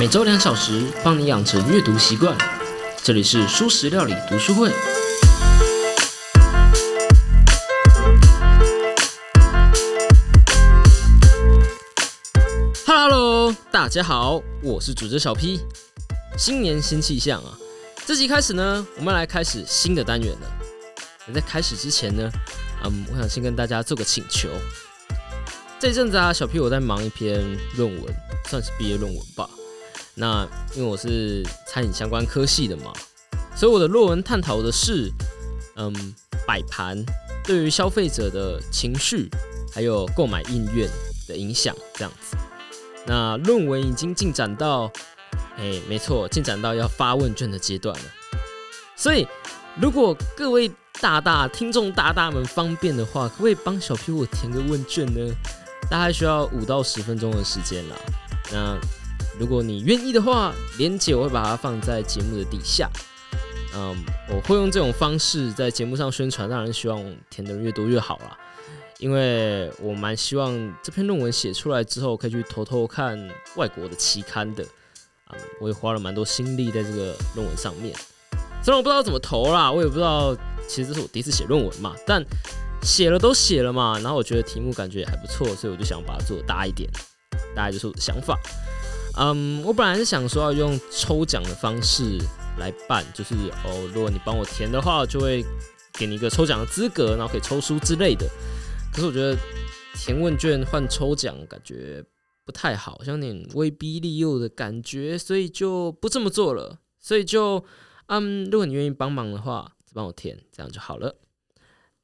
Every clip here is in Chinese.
每周两小时，帮你养成阅读习惯。这里是舒食料理读书会。Hello，大家好，我是主持小 P。新年新气象啊！这集开始呢，我们来开始新的单元了。在开始之前呢，嗯，我想先跟大家做个请求。这阵子啊，小 P 我在忙一篇论文，算是毕业论文吧。那因为我是餐饮相关科系的嘛，所以我的论文探讨的是，嗯，摆盘对于消费者的情绪还有购买意愿的影响这样子。那论文已经进展到，哎，没错，进展到要发问卷的阶段了。所以，如果各位大大听众大大们方便的话，可不可以帮小 P 我填个问卷呢？大概需要五到十分钟的时间啦。那如果你愿意的话，连接我会把它放在节目的底下。嗯，我会用这种方式在节目上宣传，当然希望填的人越多越好啦。因为我蛮希望这篇论文写出来之后，可以去偷偷看外国的期刊的。啊，我也花了蛮多心力在这个论文上面。虽然我不知道怎么投啦，我也不知道，其实这是我第一次写论文嘛。但写了都写了嘛，然后我觉得题目感觉也还不错，所以我就想把它做大一点。大概就是我的想法。嗯，我本来是想说要用抽奖的方式来办，就是哦，如果你帮我填的话，就会给你一个抽奖的资格，然后可以抽书之类的。可是我觉得填问卷换抽奖感觉不太好，像有点威逼利诱的感觉，所以就不这么做了。所以就嗯，如果你愿意帮忙的话，帮我填，这样就好了。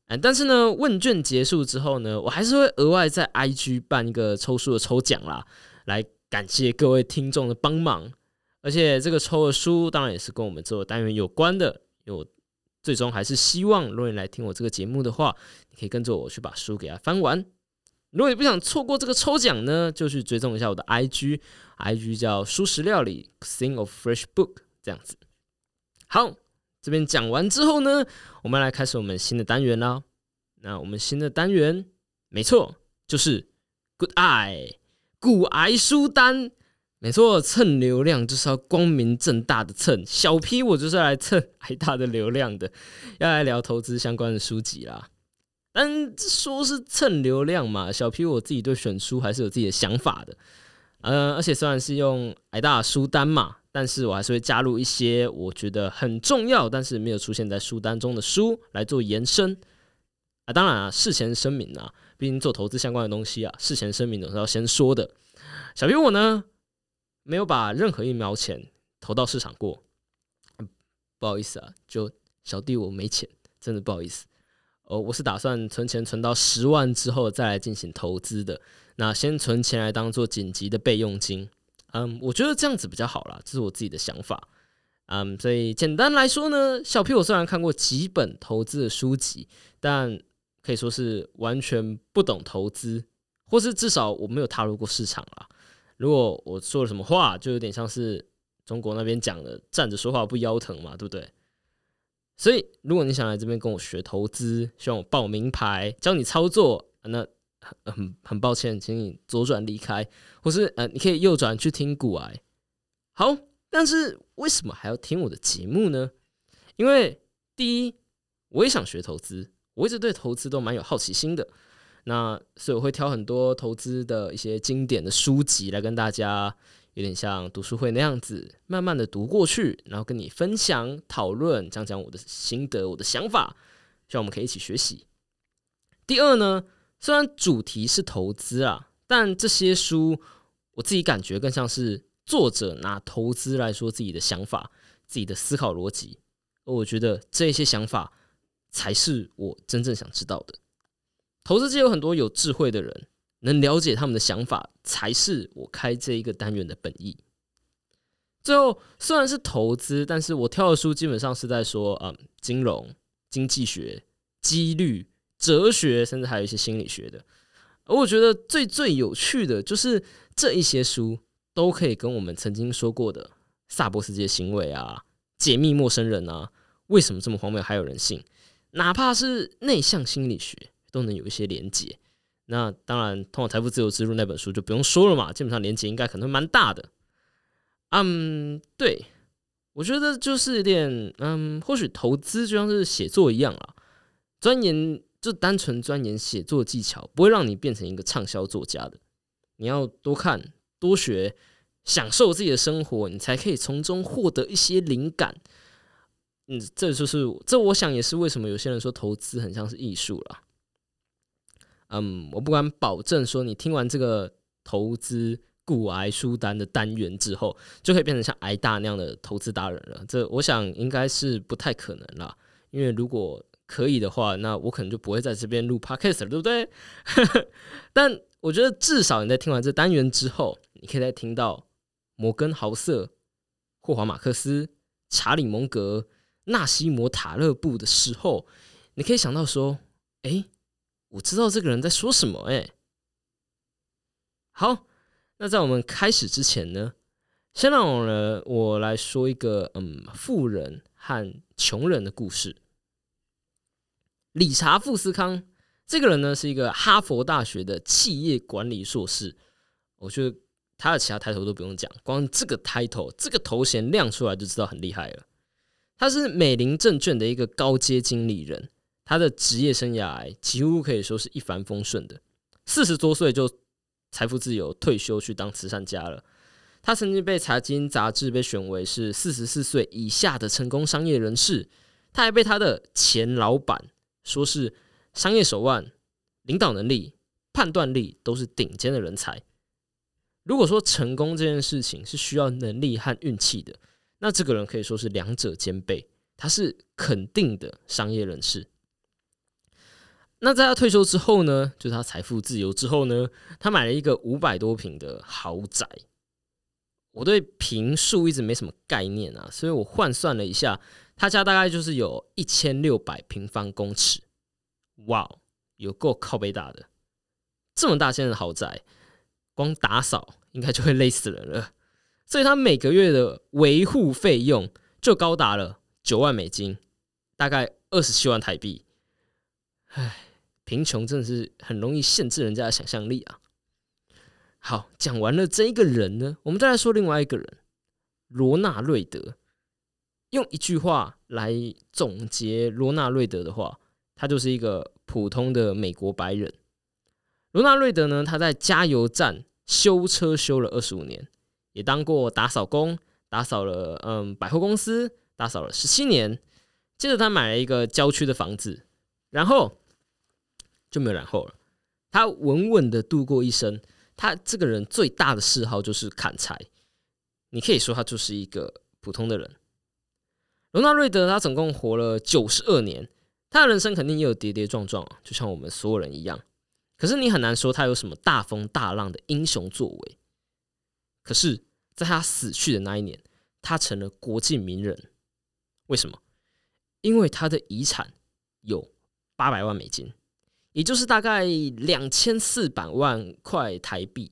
嗯，但是呢，问卷结束之后呢，我还是会额外在 IG 办一个抽书的抽奖啦，来。感谢各位听众的帮忙，而且这个抽的书当然也是跟我们做单元有关的。有最终还是希望，如果你来听我这个节目的话，你可以跟着我去把书给它翻完。如果你不想错过这个抽奖呢，就去追踪一下我的 IG，IG 叫“书食料理 ”，Sing of Fresh Book 这样子。好，这边讲完之后呢，我们来开始我们新的单元啦。那我们新的单元，没错，就是 Good Eye。骨癌书单，没错，蹭流量就是要光明正大的蹭。小 P 我就是来蹭挨大的流量的，要来聊投资相关的书籍啦。但说是蹭流量嘛，小 P 我自己对选书还是有自己的想法的。呃，而且虽然是用癌大书单嘛，但是我还是会加入一些我觉得很重要，但是没有出现在书单中的书来做延伸。啊，当然啊，事前声明啊。毕竟做投资相关的东西啊，事前声明总是要先说的。小皮我呢，没有把任何一毛钱投到市场过，不好意思啊，就小弟我没钱，真的不好意思。哦，我是打算存钱存到十万之后再来进行投资的。那先存钱来当做紧急的备用金。嗯，我觉得这样子比较好啦，这是我自己的想法。嗯，所以简单来说呢，小皮我虽然看过几本投资的书籍，但可以说是完全不懂投资，或是至少我没有踏入过市场啦。如果我说了什么话，就有点像是中国那边讲的“站着说话不腰疼”嘛，对不对？所以，如果你想来这边跟我学投资，希望我报名牌教你操作，那很很很抱歉，请你左转离开，或是呃，你可以右转去听股癌。好，但是为什么还要听我的节目呢？因为第一，我也想学投资。我一直对投资都蛮有好奇心的，那所以我会挑很多投资的一些经典的书籍来跟大家，有点像读书会那样子，慢慢的读过去，然后跟你分享、讨论，讲讲我的心得、我的想法，希望我们可以一起学习。第二呢，虽然主题是投资啊，但这些书我自己感觉更像是作者拿投资来说自己的想法、自己的思考逻辑，而我觉得这些想法。才是我真正想知道的。投资界有很多有智慧的人，能了解他们的想法，才是我开这一个单元的本意。最后，虽然是投资，但是我挑的书基本上是在说，嗯，金融、经济学、几率、哲学，甚至还有一些心理学的。而我觉得最最有趣的就是这一些书都可以跟我们曾经说过的萨博斯界行为啊、解密陌生人啊，为什么这么荒谬还有人信？哪怕是内向心理学都能有一些连接，那当然，通往财富自由之路那本书就不用说了嘛，基本上连接应该可能蛮大的。嗯，对，我觉得就是有点，嗯，或许投资就像是写作一样啊，钻研就单纯钻研写作技巧，不会让你变成一个畅销作家的。你要多看、多学，享受自己的生活，你才可以从中获得一些灵感。嗯，这就是这，我想也是为什么有些人说投资很像是艺术了。嗯，我不敢保证说你听完这个投资骨癌书单的单元之后，就可以变成像癌大那样的投资达人了。这我想应该是不太可能啦。因为如果可以的话，那我可能就不会在这边录 podcast 了，对不对？但我觉得至少你在听完这单元之后，你可以再听到摩根豪瑟、霍华马克思、查理蒙格、纳西摩塔勒布的时候，你可以想到说，哎。我知道这个人在说什么，哎，好，那在我们开始之前呢，先让我呢我来说一个嗯富人和穷人的故事。理查富斯康这个人呢是一个哈佛大学的企业管理硕士，我觉得他的其他抬头都不用讲，光这个抬头这个头衔亮出来就知道很厉害了。他是美林证券的一个高阶经理人。他的职业生涯几乎可以说是一帆风顺的，四十多岁就财富自由退休去当慈善家了。他曾经被财经杂志被选为是四十四岁以下的成功商业人士，他还被他的前老板说是商业手腕、领导能力、判断力都是顶尖的人才。如果说成功这件事情是需要能力和运气的，那这个人可以说是两者兼备，他是肯定的商业人士。那在他退休之后呢？就是他财富自由之后呢？他买了一个五百多平的豪宅。我对平数一直没什么概念啊，所以我换算了一下，他家大概就是有一千六百平方公尺。哇，有够靠背大的！这么大间的豪宅，光打扫应该就会累死人了。所以他每个月的维护费用就高达了九万美金，大概二十七万台币。唉。贫穷真的是很容易限制人家的想象力啊！好，讲完了这一个人呢，我们再来说另外一个人——罗纳瑞德。用一句话来总结罗纳瑞德的话，他就是一个普通的美国白人。罗纳瑞德呢，他在加油站修车修了二十五年，也当过打扫工，打扫了嗯百货公司，打扫了十七年。接着他买了一个郊区的房子，然后。就没有然后了。他稳稳的度过一生。他这个人最大的嗜好就是砍柴。你可以说他就是一个普通的人。罗纳瑞德他总共活了九十二年，他的人生肯定也有跌跌撞撞，就像我们所有人一样。可是你很难说他有什么大风大浪的英雄作为。可是，在他死去的那一年，他成了国际名人。为什么？因为他的遗产有八百万美金。也就是大概两千四百万块台币，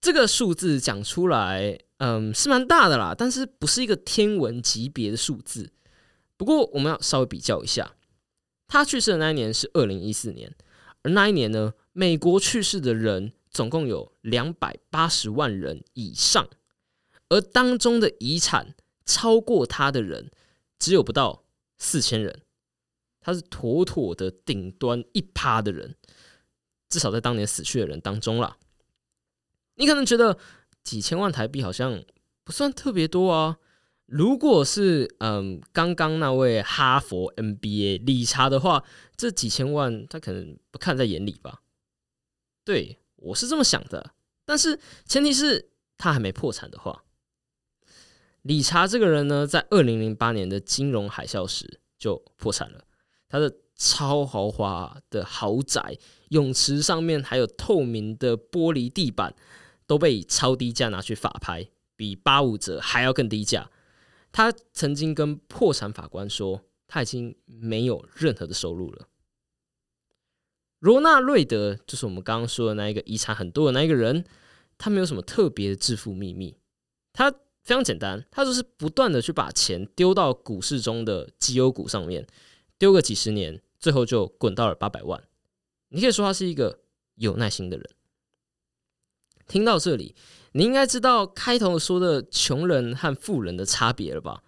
这个数字讲出来，嗯，是蛮大的啦，但是不是一个天文级别的数字。不过我们要稍微比较一下，他去世的那一年是二零一四年，而那一年呢，美国去世的人总共有两百八十万人以上，而当中的遗产超过他的人只有不到四千人。他是妥妥的顶端一趴的人，至少在当年死去的人当中啦。你可能觉得几千万台币好像不算特别多啊。如果是嗯刚刚那位哈佛 MBA 理查的话，这几千万他可能不看在眼里吧？对我是这么想的。但是前提是他还没破产的话。理查这个人呢，在二零零八年的金融海啸时就破产了。他的超豪华的豪宅，泳池上面还有透明的玻璃地板，都被以超低价拿去法拍，比八五折还要更低价。他曾经跟破产法官说，他已经没有任何的收入了。罗纳瑞德就是我们刚刚说的那一个遗产很多的那一个人，他没有什么特别的致富秘密，他非常简单，他就是不断的去把钱丢到股市中的绩优股上面。丢个几十年，最后就滚到了八百万。你可以说他是一个有耐心的人。听到这里，你应该知道开头说的穷人和富人的差别了吧？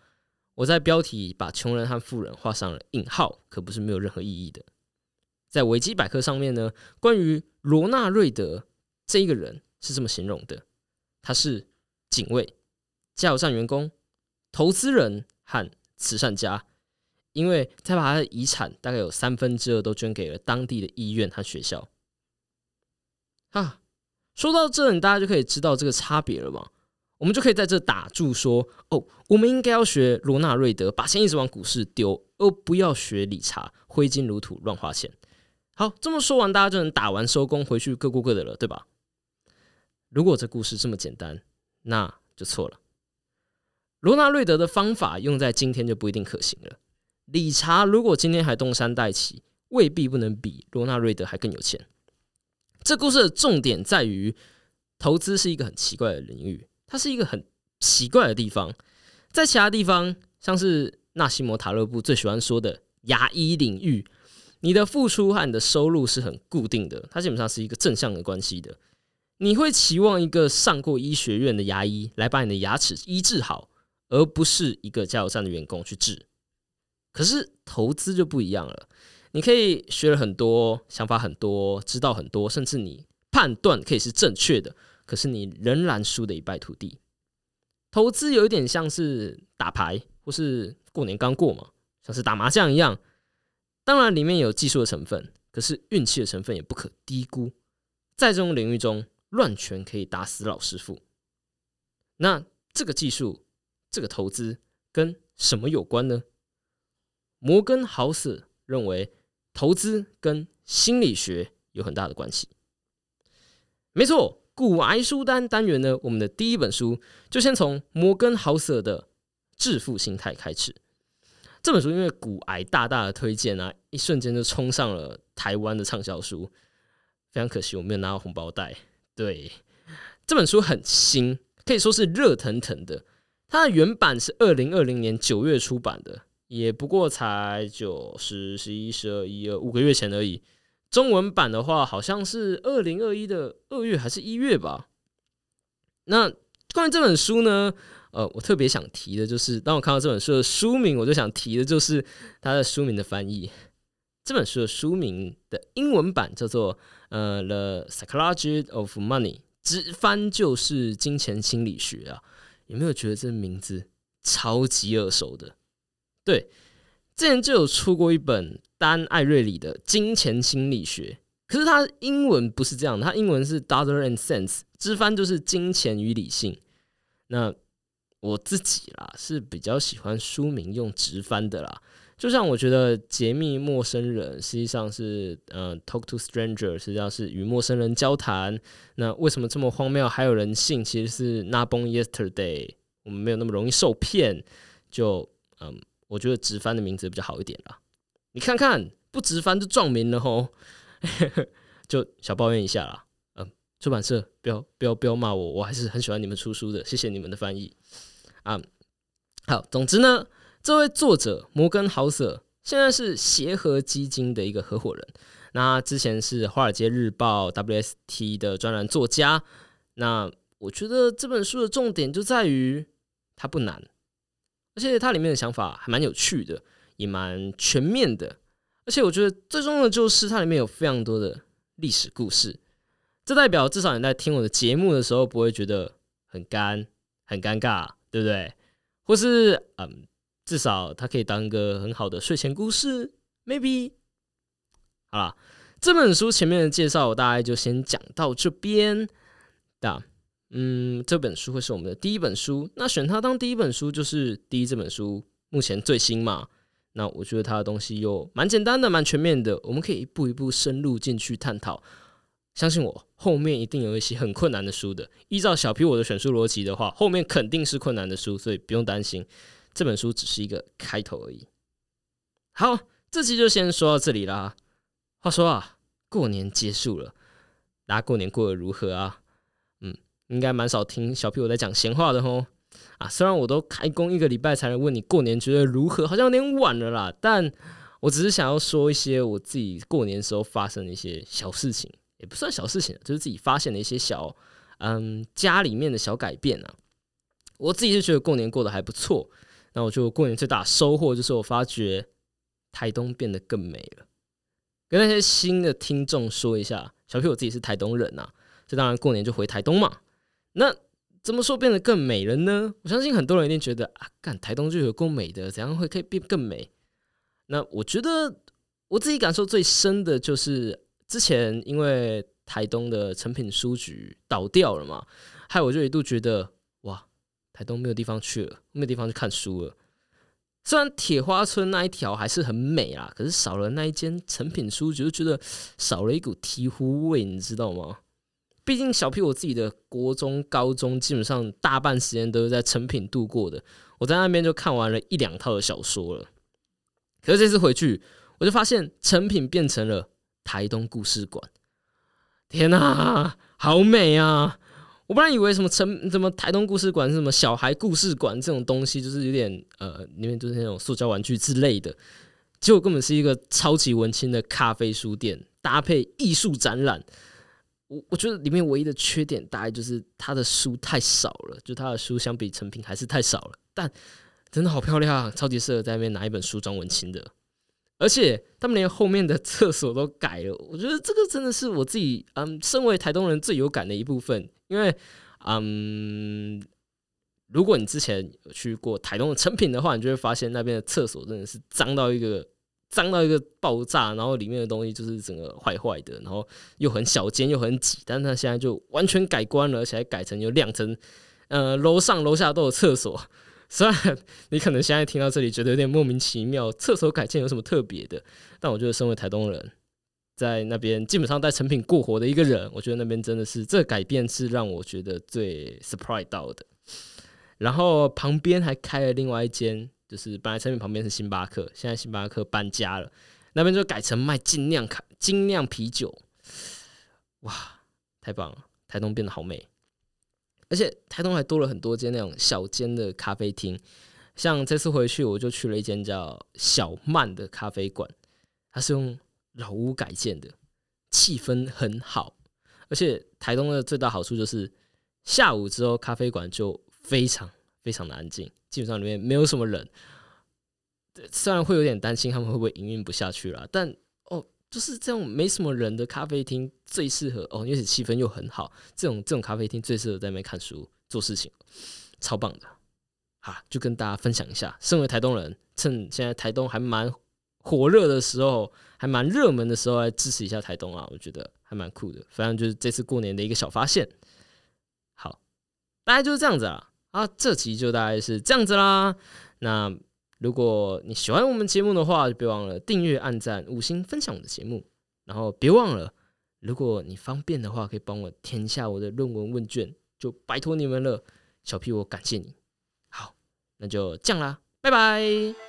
我在标题把穷人和富人画上了引号，可不是没有任何意义的。在维基百科上面呢，关于罗纳瑞德这一个人是这么形容的：他是警卫、加油站员工、投资人和慈善家，因为他把他的遗产大概有三分之二都捐给了当地的医院和学校。啊。说到这，你大家就可以知道这个差别了嘛？我们就可以在这打住说：哦，我们应该要学罗纳瑞德，把钱一直往股市丢，而不要学理查挥金如土乱花钱。好，这么说完，大家就能打完收工回去各过各的了，对吧？如果这故事这么简单，那就错了。罗纳瑞德的方法用在今天就不一定可行了。理查如果今天还东山再起，未必不能比罗纳瑞德还更有钱。这故事的重点在于，投资是一个很奇怪的领域，它是一个很奇怪的地方。在其他地方，像是纳西摩塔勒布最喜欢说的牙医领域，你的付出和你的收入是很固定的，它基本上是一个正向的关系的。你会期望一个上过医学院的牙医来把你的牙齿医治好，而不是一个加油站的员工去治。可是投资就不一样了。你可以学了很多，想法很多，知道很多，甚至你判断可以是正确的，可是你仍然输得一败涂地。投资有一点像是打牌，或是过年刚过嘛，像是打麻将一样。当然里面有技术的成分，可是运气的成分也不可低估。在这种领域中，乱拳可以打死老师傅。那这个技术，这个投资跟什么有关呢？摩根豪斯认为。投资跟心理学有很大的关系。没错，骨癌书单单元呢，我们的第一本书就先从摩根豪瑟的《致富心态》开始。这本书因为骨癌大大的推荐啊，一瞬间就冲上了台湾的畅销书。非常可惜，我没有拿到红包袋。对，这本书很新，可以说是热腾腾的。它的原版是二零二零年九月出版的。也不过才九十、十一、十二、一、二五个月前而已。中文版的话，好像是二零二一的二月还是一月吧。那关于这本书呢？呃，我特别想提的就是，当我看到这本书的书名，我就想提的就是它的书名的翻译。这本书的书名的英文版叫做“呃，The Psychology of Money”，直翻就是“金钱心理学”啊。有没有觉得这名字超级耳熟的？对，之前就有出过一本丹艾瑞里的《金钱心理学》，可是它英文不是这样，它英文是《Dollar and Sense》，直翻就是“金钱与理性”。那我自己啦是比较喜欢书名用直翻的啦，就像我觉得《解密陌生人》实际上是呃《Talk to Stranger》，实际上是与陌生人交谈。那为什么这么荒谬还有人信？其实是 Not Born Yesterday，我们没有那么容易受骗，就嗯。我觉得直翻的名字比较好一点啦。你看看不直翻就撞名了吼，就小抱怨一下啦。嗯，出版社不要不要不要骂我，我还是很喜欢你们出书的，谢谢你们的翻译啊。好，总之呢，这位作者摩根豪瑟现在是协和基金的一个合伙人，那之前是华尔街日报 WST 的专栏作家。那我觉得这本书的重点就在于它不难。而且它里面的想法还蛮有趣的，也蛮全面的。而且我觉得最重要的就是它里面有非常多的历史故事，这代表至少你在听我的节目的时候不会觉得很干、很尴尬，对不对？或是嗯，至少它可以当一个很好的睡前故事，maybe。好了，这本书前面的介绍我大概就先讲到这边的。嗯，这本书会是我们的第一本书。那选它当第一本书，就是第一这本书目前最新嘛。那我觉得它的东西又蛮简单的，蛮全面的，我们可以一步一步深入进去探讨。相信我，后面一定有一些很困难的书的。依照小皮我的选书逻辑的话，后面肯定是困难的书，所以不用担心。这本书只是一个开头而已。好，这期就先说到这里啦。话说啊，过年结束了，大家过年过得如何啊？嗯应该蛮少听小屁我在讲闲话的吼啊！虽然我都开工一个礼拜才能问你过年觉得如何，好像有点晚了啦。但我只是想要说一些我自己过年时候发生的一些小事情，也不算小事情，就是自己发现的一些小嗯家里面的小改变啊。我自己是觉得过年过得还不错。那我就过年最大收获就是我发觉台东变得更美了。跟那些新的听众说一下，小 P 我自己是台东人呐，这当然过年就回台东嘛。那怎么说变得更美了呢？我相信很多人一定觉得啊，干台东就有够美的，怎样会可以变更美？那我觉得我自己感受最深的就是之前因为台东的成品书局倒掉了嘛，害我就一度觉得，台东没有地方去了，没有地方去看书了。虽然铁花村那一条还是很美啦，可是少了那一间成品书局，就觉得少了一股醍醐味，你知道吗？毕竟小 P 我自己的国中、高中基本上大半时间都是在成品度过的，我在那边就看完了一两套的小说了。可是这次回去，我就发现成品变成了台东故事馆，天哪，好美啊！我本来以为什么成什么台东故事馆是什么小孩故事馆这种东西，就是有点呃，里面就是那种塑胶玩具之类的，结果根本是一个超级文青的咖啡书店，搭配艺术展览。我我觉得里面唯一的缺点大概就是它的书太少了，就它的书相比成品还是太少了。但真的好漂亮，超级适合在那边拿一本书装文青的。而且他们连后面的厕所都改了，我觉得这个真的是我自己嗯，身为台东人最有感的一部分。因为嗯，如果你之前有去过台东的成品的话，你就会发现那边的厕所真的是脏到一个。脏到一个爆炸，然后里面的东西就是整个坏坏的，然后又很小间又很挤，但是它现在就完全改观了，而且还改成有两层，呃，楼上楼下都有厕所。虽然你可能现在听到这里觉得有点莫名其妙，厕所改建有什么特别的？但我觉得身为台东人，在那边基本上在成品过活的一个人，我觉得那边真的是这改变是让我觉得最 surprise 到的。然后旁边还开了另外一间。就是本来成品旁边是星巴克，现在星巴克搬家了，那边就改成卖精酿咖、精酿啤酒。哇，太棒了！台东变得好美，而且台东还多了很多间那种小间的咖啡厅。像这次回去，我就去了一间叫小曼的咖啡馆，它是用老屋改建的，气氛很好。而且台东的最大好处就是下午之后，咖啡馆就非常。非常的安静，基本上里面没有什么人。虽然会有点担心他们会不会营运不下去了，但哦，就是这种没什么人的咖啡厅最适合哦，而且气氛又很好。这种这种咖啡厅最适合在那边看书、做事情，超棒的。啊，就跟大家分享一下。身为台东人，趁现在台东还蛮火热的时候，还蛮热门的时候，来支持一下台东啊，我觉得还蛮酷的。反正就是这次过年的一个小发现。好，大概就是这样子啊。啊，这期就大概是这样子啦。那如果你喜欢我们节目的话，就别忘了订阅、按赞、五星分享我的节目。然后别忘了，如果你方便的话，可以帮我填一下我的论文问卷，就拜托你们了。小 P，我感谢你。好，那就这样啦，拜拜。